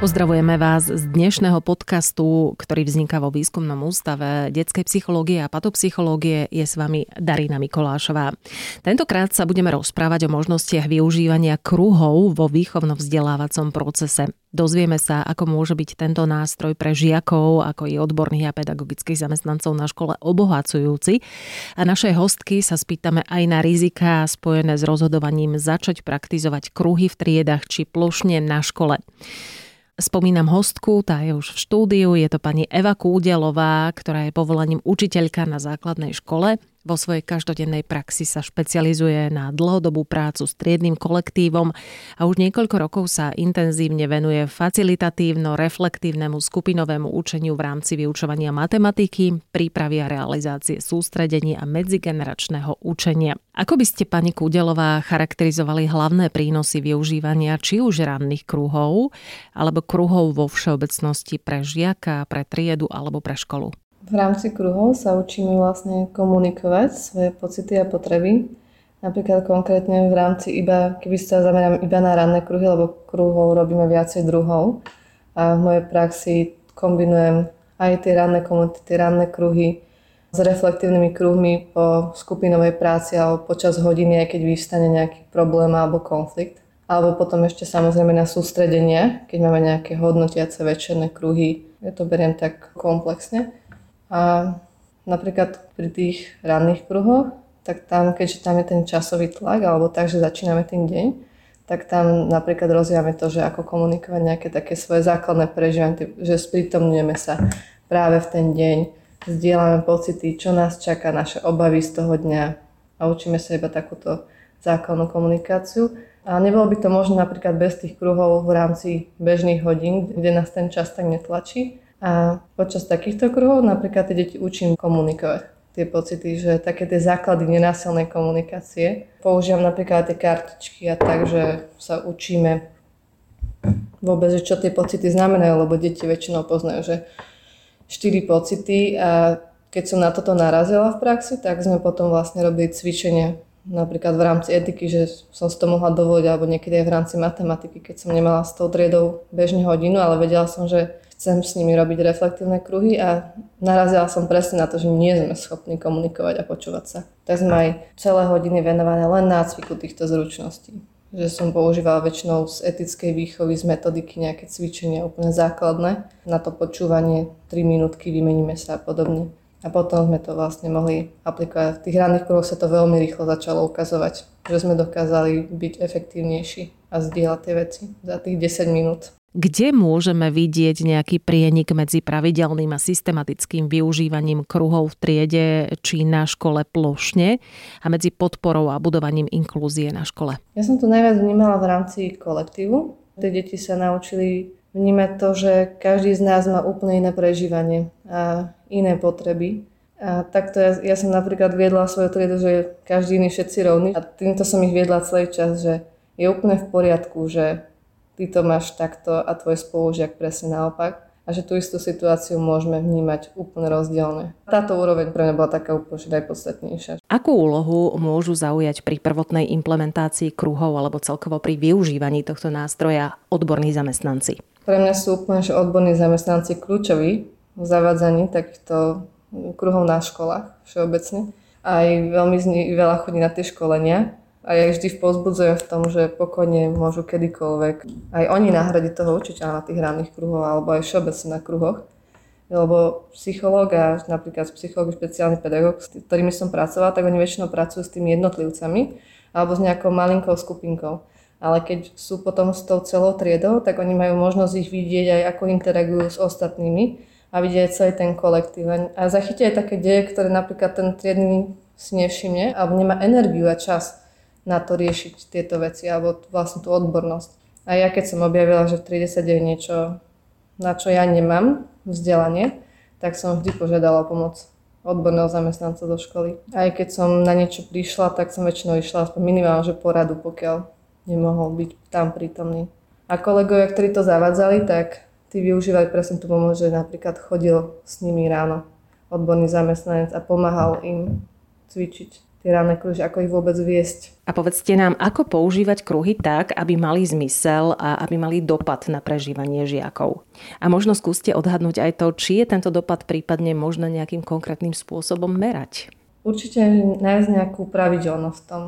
Pozdravujeme vás z dnešného podcastu, ktorý vzniká vo Výskumnom ústave detskej psychológie a patopsychológie. Je s vami Darina Mikolášová. Tentokrát sa budeme rozprávať o možnostiach využívania kruhov vo výchovno-vzdelávacom procese. Dozvieme sa, ako môže byť tento nástroj pre žiakov, ako i odborných a pedagogických zamestnancov na škole obohacujúci. A našej hostky sa spýtame aj na rizika spojené s rozhodovaním začať praktizovať kruhy v triedach či plošne na škole. Spomínam hostku, tá je už v štúdiu, je to pani Eva Kúdelová, ktorá je povolaním učiteľka na základnej škole. Vo svojej každodennej praxi sa špecializuje na dlhodobú prácu s triednym kolektívom a už niekoľko rokov sa intenzívne venuje facilitatívno-reflektívnemu skupinovému učeniu v rámci vyučovania matematiky, prípravy a realizácie sústredení a medzigeneračného učenia. Ako by ste, pani Kúdelová, charakterizovali hlavné prínosy využívania či už ranných kruhov, alebo kruhov vo všeobecnosti pre žiaka, pre triedu alebo pre školu? V rámci kruhov sa učíme vlastne komunikovať svoje pocity a potreby. Napríklad konkrétne v rámci iba, keby sa zamerám iba na ranné kruhy, lebo kruhov robíme viacej druhov. A v mojej praxi kombinujem aj tie ranné komunity, tie ranné kruhy s reflektívnymi kruhmi po skupinovej práci alebo počas hodiny, aj keď vyvstane nejaký problém alebo konflikt. Alebo potom ešte samozrejme na sústredenie, keď máme nejaké hodnotiace večerné kruhy. Ja to beriem tak komplexne. A napríklad pri tých ranných kruhoch, tak tam, keďže tam je ten časový tlak, alebo tak, že začíname ten deň, tak tam napríklad rozvíjame to, že ako komunikovať nejaké také svoje základné prežívanie, že sprítomňujeme sa práve v ten deň, zdieľame pocity, čo nás čaká, naše obavy z toho dňa a učíme sa iba takúto základnú komunikáciu. A nebolo by to možné napríklad bez tých kruhov v rámci bežných hodín, kde nás ten čas tak netlačí. A počas takýchto kruhov napríklad tie deti učím komunikovať tie pocity, že také tie základy nenásilnej komunikácie. Používam napríklad tie kartičky a tak, že sa učíme vôbec, že čo tie pocity znamenajú, lebo deti väčšinou poznajú, že štyri pocity a keď som na toto narazila v praxi, tak sme potom vlastne robili cvičenie napríklad v rámci etiky, že som si to mohla dovoliť, alebo niekedy aj v rámci matematiky, keď som nemala s tou triedou bežne hodinu, ale vedela som, že chcem s nimi robiť reflektívne kruhy a narazila som presne na to, že nie sme schopní komunikovať a počúvať sa. Tak sme aj celé hodiny venované len nácviku týchto zručností. Že som používala väčšinou z etickej výchovy, z metodiky nejaké cvičenia úplne základné. Na to počúvanie 3 minútky, vymeníme sa a podobne. A potom sme to vlastne mohli aplikovať. V tých ranných kruhoch sa to veľmi rýchlo začalo ukazovať, že sme dokázali byť efektívnejší a zdieľať tie veci za tých 10 minút. Kde môžeme vidieť nejaký prienik medzi pravidelným a systematickým využívaním kruhov v triede či na škole plošne a medzi podporou a budovaním inklúzie na škole? Ja som to najviac vnímala v rámci kolektívu. Tie deti sa naučili vnímať to, že každý z nás má úplne iné prežívanie a iné potreby. A takto ja, ja som napríklad viedla svoju triedu, že každý iný všetci rovní a týmto som ich viedla celý čas, že je úplne v poriadku, že ty to máš takto a tvoj spolužiak presne naopak a že tú istú situáciu môžeme vnímať úplne rozdielne. Táto úroveň pre mňa bola taká úplne najpodstatnejšia. Akú úlohu môžu zaujať pri prvotnej implementácii kruhov alebo celkovo pri využívaní tohto nástroja odborní zamestnanci? Pre mňa sú úplne že odborní zamestnanci kľúčoví v zavádzaní takýchto kruhov na školách všeobecne. Aj veľmi z nich veľa chodí na tie školenia a ja ich vždy povzbudzujem v tom, že pokojne môžu kedykoľvek aj oni nahradiť toho učiteľa na tých ranných kruhoch alebo aj všeobecne na kruhoch. Lebo psychológ a napríklad psychológ, špeciálny pedagóg, s ktorými som pracovala, tak oni väčšinou pracujú s tými jednotlivcami alebo s nejakou malinkou skupinkou. Ale keď sú potom s tou celou triedou, tak oni majú možnosť ich vidieť aj ako interagujú s ostatnými a vidieť celý ten kolektív. A zachytia aj také deje, ktoré napríklad ten triedny si nevšimne alebo nemá energiu a čas na to riešiť tieto veci alebo vlastne tú odbornosť. A ja keď som objavila, že v 30 je niečo, na čo ja nemám vzdelanie, tak som vždy požiadala pomoc odborného zamestnanca do školy. Aj keď som na niečo prišla, tak som väčšinou išla aspoň minimálne že poradu, pokiaľ nemohol byť tam prítomný. A kolegovia, ktorí to zavadzali, tak tí využívali presne tú pomoc, že napríklad chodil s nimi ráno odborný zamestnanec a pomáhal im cvičiť tie ranné kruhy, ako ich vôbec viesť. A povedzte nám, ako používať kruhy tak, aby mali zmysel a aby mali dopad na prežívanie žiakov. A možno skúste odhadnúť aj to, či je tento dopad prípadne možno nejakým konkrétnym spôsobom merať. Určite nájsť nejakú pravidelnosť v tom.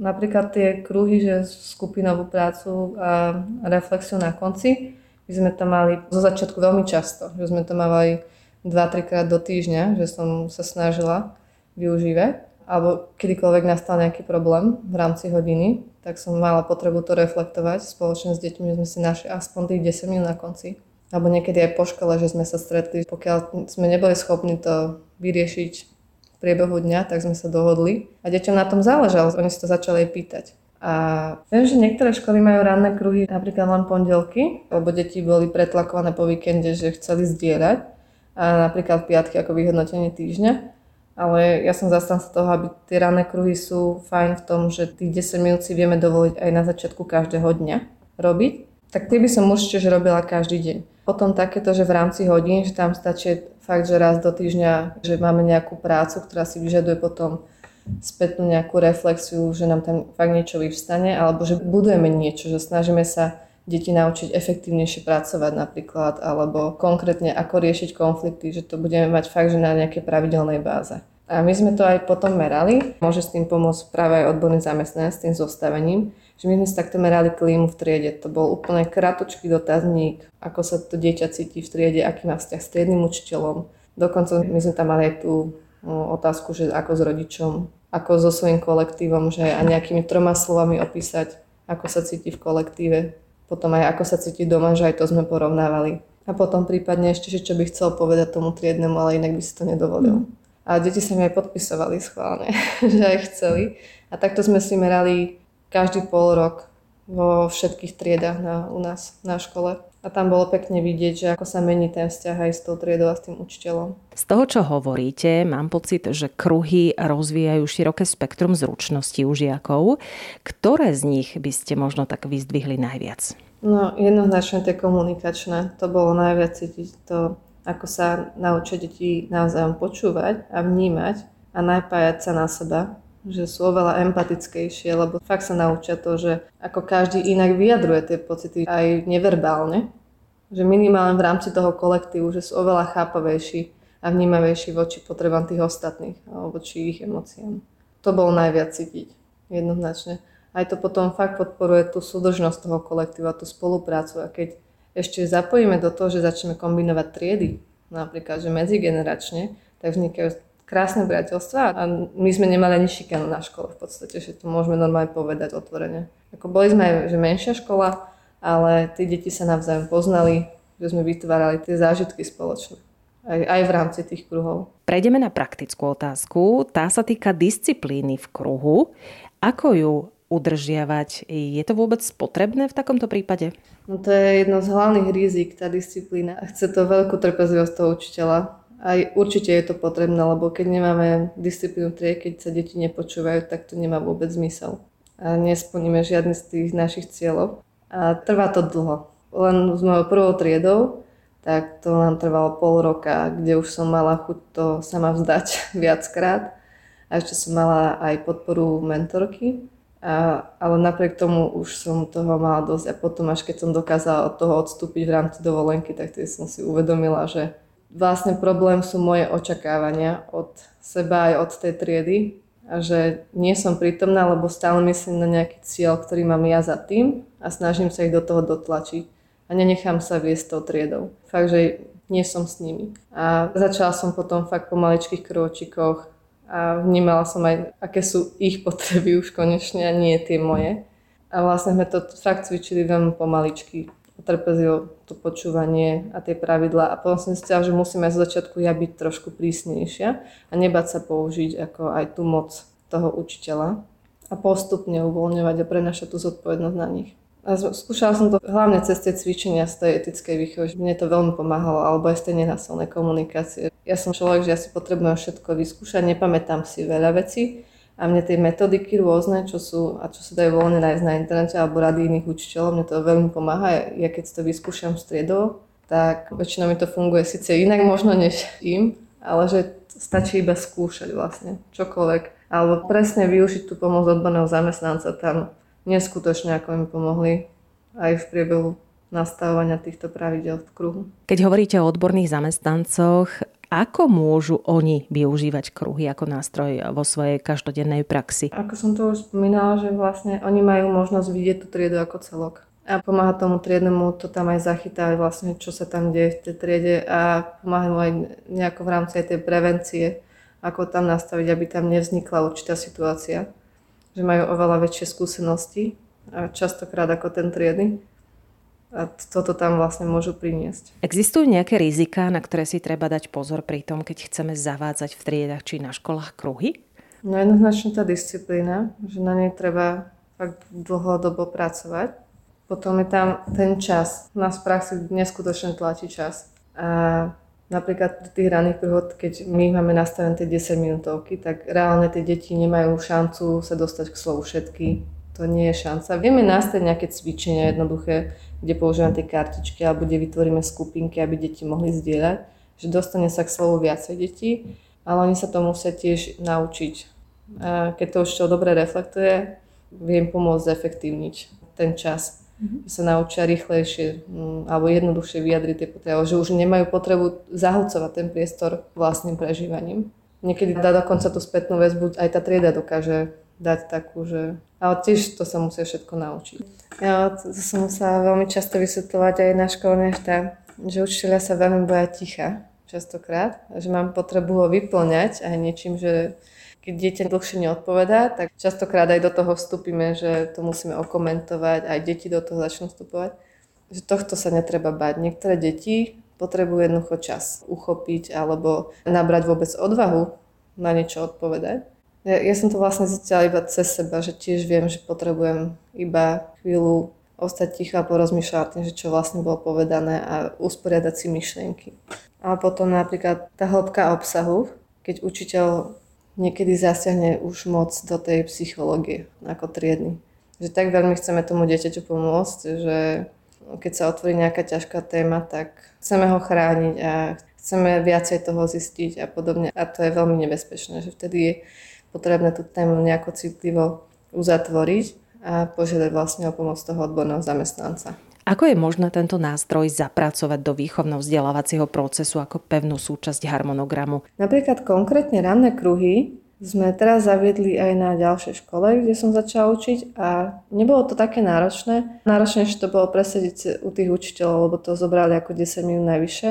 Napríklad tie kruhy, že skupinovú prácu a reflexiu na konci, my sme to mali zo začiatku veľmi často, že sme to mali 2-3 krát do týždňa, že som sa snažila využívať alebo kedykoľvek nastal nejaký problém v rámci hodiny, tak som mala potrebu to reflektovať spoločne s deťmi, sme si našli aspoň tých 10 minút na konci. Alebo niekedy aj po škole, že sme sa stretli, pokiaľ sme neboli schopní to vyriešiť v priebehu dňa, tak sme sa dohodli. A deťom na tom záležalo, oni si to začali pýtať. A viem, že niektoré školy majú ranné kruhy napríklad len pondelky, lebo deti boli pretlakované po víkende, že chceli zdieľať a napríklad piatky ako vyhodnotenie týždňa ale ja som zastanca toho, aby tie ranné kruhy sú fajn v tom, že tých 10 minút si vieme dovoliť aj na začiatku každého dňa robiť. Tak tie by som určite že robila každý deň. Potom takéto, že v rámci hodín, že tam stačí fakt, že raz do týždňa, že máme nejakú prácu, ktorá si vyžaduje potom spätnú nejakú reflexiu, že nám tam fakt niečo vyvstane, alebo že budujeme niečo, že snažíme sa deti naučiť efektívnejšie pracovať napríklad, alebo konkrétne ako riešiť konflikty, že to budeme mať fakt, že na nejakej pravidelnej báze. A my sme to aj potom merali. Môže s tým pomôcť práve aj odborný zamestnanec s tým zostavením, že my sme si takto merali klímu v triede. To bol úplne kratučký dotazník, ako sa to dieťa cíti v triede, aký má vzťah s triednym učiteľom. Dokonca my sme tam mali aj tú otázku, že ako s rodičom, ako so svojím kolektívom, že a nejakými troma slovami opísať, ako sa cíti v kolektíve potom aj ako sa cíti doma, že aj to sme porovnávali. A potom prípadne ešte, že čo by chcel povedať tomu triednemu, ale inak by si to nedovolil. Mm. A deti sa mi aj podpisovali schválne, že aj chceli. A takto sme si merali každý pol rok vo všetkých triedách na, u nás na škole. A tam bolo pekne vidieť, že ako sa mení ten vzťah aj s tou triedou a s tým učiteľom. Z toho, čo hovoríte, mám pocit, že kruhy rozvíjajú široké spektrum zručností u žiakov. Ktoré z nich by ste možno tak vyzdvihli najviac? No, jednoznačne tie komunikačné. To bolo najviac cítiť to, ako sa naučia deti navzájom počúvať a vnímať a napájať sa na seba že sú oveľa empatickejšie, lebo fakt sa naučia to, že ako každý inak vyjadruje tie pocity aj neverbálne, že minimálne v rámci toho kolektívu, že sú oveľa chápavejší a vnímavejší voči potrebám tých ostatných alebo voči ich emóciám. To bolo najviac cítiť, jednoznačne. Aj to potom fakt podporuje tú súdržnosť toho kolektíva, tú spoluprácu a keď ešte zapojíme do toho, že začneme kombinovať triedy, napríklad, že medzigeneračne, tak vznikajú krásne priateľstva a my sme nemali ani šikanu na škole v podstate, že to môžeme normálne povedať otvorene. Ako boli sme aj že menšia škola, ale tí deti sa navzájom poznali, že sme vytvárali tie zážitky spoločne. Aj, aj v rámci tých kruhov. Prejdeme na praktickú otázku. Tá sa týka disciplíny v kruhu. Ako ju udržiavať? Je to vôbec potrebné v takomto prípade? No to je jedno z hlavných rizik, tá disciplína. Chce to veľkú trpezlivosť toho učiteľa aj určite je to potrebné, lebo keď nemáme disciplínu trie, keď sa deti nepočúvajú, tak to nemá vôbec zmysel. A nesplníme žiadny z tých našich cieľov. A trvá to dlho. Len s mojou prvou triedou, tak to nám trvalo pol roka, kde už som mala chuť to sama vzdať viackrát. A ešte som mala aj podporu mentorky, a, ale napriek tomu už som toho mala dosť. A potom až keď som dokázala od toho odstúpiť v rámci dovolenky, tak tedy som si uvedomila, že vlastne problém sú moje očakávania od seba aj od tej triedy a že nie som prítomná, lebo stále myslím na nejaký cieľ, ktorý mám ja za tým a snažím sa ich do toho dotlačiť a nenechám sa viesť tou triedou. Fakt, že nie som s nimi. A začala som potom fakt po maličkých krôčikoch a vnímala som aj, aké sú ich potreby už konečne a nie tie moje. A vlastne sme to fakt cvičili veľmi pomaličky trpezlivo to počúvanie a tie pravidlá. A potom som zistila, že musím aj z začiatku ja byť trošku prísnejšia a nebať sa použiť ako aj tú moc toho učiteľa a postupne uvoľňovať a prenašať tú zodpovednosť na nich. A skúšala som to hlavne cez tie cvičenia z tej etickej výchovy, že mne to veľmi pomáhalo, alebo aj z tej nenasilnej komunikácie. Ja som človek, že ja si potrebujem všetko vyskúšať, nepamätám si veľa vecí, a mne tie metodiky rôzne, čo sú a čo sa dajú voľne nájsť na internete alebo rady iných učiteľov, mne to veľmi pomáha. Ja keď to vyskúšam striedou tak väčšinou mi to funguje síce inak možno než im, ale že stačí iba skúšať vlastne čokoľvek. Alebo presne využiť tú pomoc odborného zamestnanca tam neskutočne ako mi pomohli aj v priebehu nastavovania týchto pravidel v kruhu. Keď hovoríte o odborných zamestnancoch, ako môžu oni využívať kruhy ako nástroj vo svojej každodennej praxi? Ako som to už spomínala, že vlastne oni majú možnosť vidieť tú triedu ako celok. A pomáha tomu triednemu to tam aj zachytávať vlastne, čo sa tam deje v tej triede a pomáha mu aj nejako v rámci aj tej prevencie, ako tam nastaviť, aby tam nevznikla určitá situácia. Že majú oveľa väčšie skúsenosti a častokrát ako ten triedy a toto tam vlastne môžu priniesť. Existujú nejaké rizika, na ktoré si treba dať pozor pri tom, keď chceme zavádzať v triedach či na školách kruhy? No jednoznačne tá disciplína, že na nej treba fakt dlhodobo pracovať. Potom je tam ten čas. Nás v praxi neskutočne tlačí čas. A napríklad pri tých raných kruhoch, keď my máme nastavené tie 10 minútovky, tak reálne tie deti nemajú šancu sa dostať k slovu všetky. To nie je šanca. Vieme nastaviť nejaké cvičenia jednoduché, kde používame tie kartičky alebo kde vytvoríme skupinky, aby deti mohli zdieľať, že dostane sa k slovu viacej detí, ale oni sa to musia tiež naučiť. A keď to už to dobre reflektuje, viem pomôcť zefektívniť ten čas. Mm-hmm. sa naučia rýchlejšie mm, alebo jednoduchšie vyjadriť tie potreby, že už nemajú potrebu zahlcovať ten priestor vlastným prežívaním. Niekedy dá dokonca tú spätnú väzbu, aj tá trieda dokáže dať takú, že... Ale tiež to sa musia všetko naučiť. Ja to som sa veľmi často vysvetľovať aj na školných, že učiteľia sa veľmi boja ticha častokrát, že mám potrebu ho vyplňať aj niečím, že keď dieťa dlhšie neodpovedá, tak častokrát aj do toho vstúpime, že to musíme okomentovať, aj deti do toho začnú vstupovať. Že tohto sa netreba bať. Niektoré deti potrebujú jednoducho čas uchopiť alebo nabrať vôbec odvahu na niečo odpovedať. Ja, ja som to vlastne zistila iba cez seba, že tiež viem, že potrebujem iba chvíľu ostať ticho a porozmýšľať tým, že čo vlastne bolo povedané a usporiadať si myšlienky. A potom napríklad tá hĺbka obsahu, keď učiteľ niekedy zasiahne už moc do tej psychológie ako triedny. Že tak veľmi chceme tomu dieťaťu pomôcť, že keď sa otvorí nejaká ťažká téma, tak chceme ho chrániť a chceme viacej toho zistiť a podobne. A to je veľmi nebezpečné, že vtedy je potrebné tú tému nejako citlivo uzatvoriť a požiadať vlastne o pomoc toho odborného zamestnanca. Ako je možné tento nástroj zapracovať do výchovno-vzdelávacieho procesu ako pevnú súčasť harmonogramu? Napríklad konkrétne ranné kruhy sme teraz zaviedli aj na ďalšej škole, kde som začala učiť a nebolo to také náročné. Náročnejšie to bolo presediť u tých učiteľov, lebo to zobrali ako 10 minút najvyššie,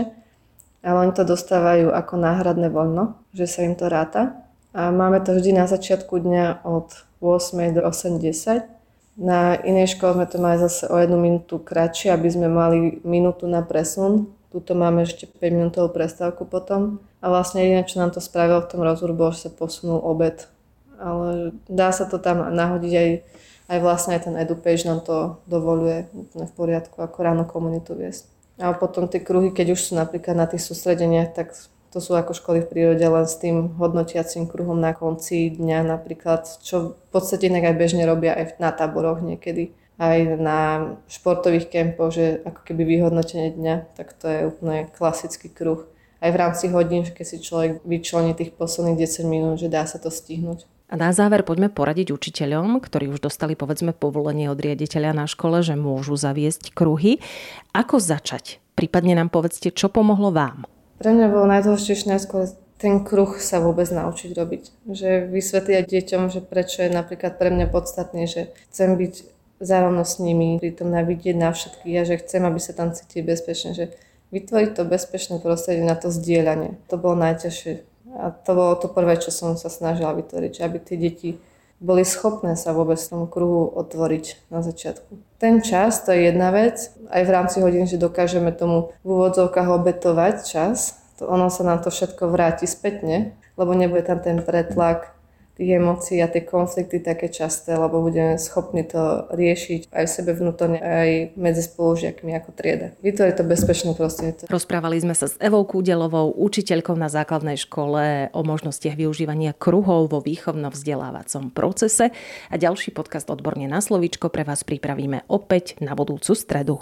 ale oni to dostávajú ako náhradné voľno, že sa im to ráta. A máme to vždy na začiatku dňa od 8 do 8.10. Na inej škole sme to mali zase o jednu minútu kratšie, aby sme mali minútu na presun. Tuto máme ešte 5 minútovú prestávku potom. A vlastne jediné, čo nám to spravilo v tom rozhovoru, bolo, že sa posunul obed. Ale dá sa to tam nahodiť aj, aj vlastne aj ten EduPage nám to dovoluje v poriadku, ako ráno komunitu viesť. A potom tie kruhy, keď už sú napríklad na tých sústredeniach, tak to sú ako školy v prírode len s tým hodnotiacím kruhom na konci dňa napríklad, čo v podstate inak aj bežne robia aj na táboroch niekedy aj na športových kempoch, že ako keby vyhodnotenie dňa, tak to je úplne klasický kruh. Aj v rámci hodín, keď si človek vyčlení tých posledných 10 minút, že dá sa to stihnúť. A na záver poďme poradiť učiteľom, ktorí už dostali povedzme povolenie od riaditeľa na škole, že môžu zaviesť kruhy. Ako začať? Prípadne nám povedzte, čo pomohlo vám. Pre mňa bolo najdôležitejšie najskôr ten kruh sa vôbec naučiť robiť. Že vysvetliť deťom, že prečo je napríklad pre mňa podstatné, že chcem byť zároveň s nimi, pritom navidieť na všetkých a že chcem, aby sa tam cítili bezpečne. Že vytvoriť to bezpečné prostredie na to zdieľanie. To bolo najťažšie. A to bolo to prvé, čo som sa snažila vytvoriť, že aby tie deti boli schopné sa vôbec tom kruhu otvoriť na začiatku. Ten čas, to je jedna vec, aj v rámci hodín, že dokážeme tomu v úvodzovkách obetovať čas, to ono sa nám to všetko vráti spätne, lebo nebude tam ten pretlak tých emócií a tie konflikty také časté, lebo budeme schopní to riešiť aj v sebe vnútorne, aj medzi spolužiakmi ako trieda. Vytvoriť to bezpečné prostredie. Rozprávali sme sa s Evou Kúdelovou, učiteľkou na základnej škole o možnostiach využívania kruhov vo výchovno-vzdelávacom procese a ďalší podcast Odborne na slovíčko pre vás pripravíme opäť na budúcu stredu.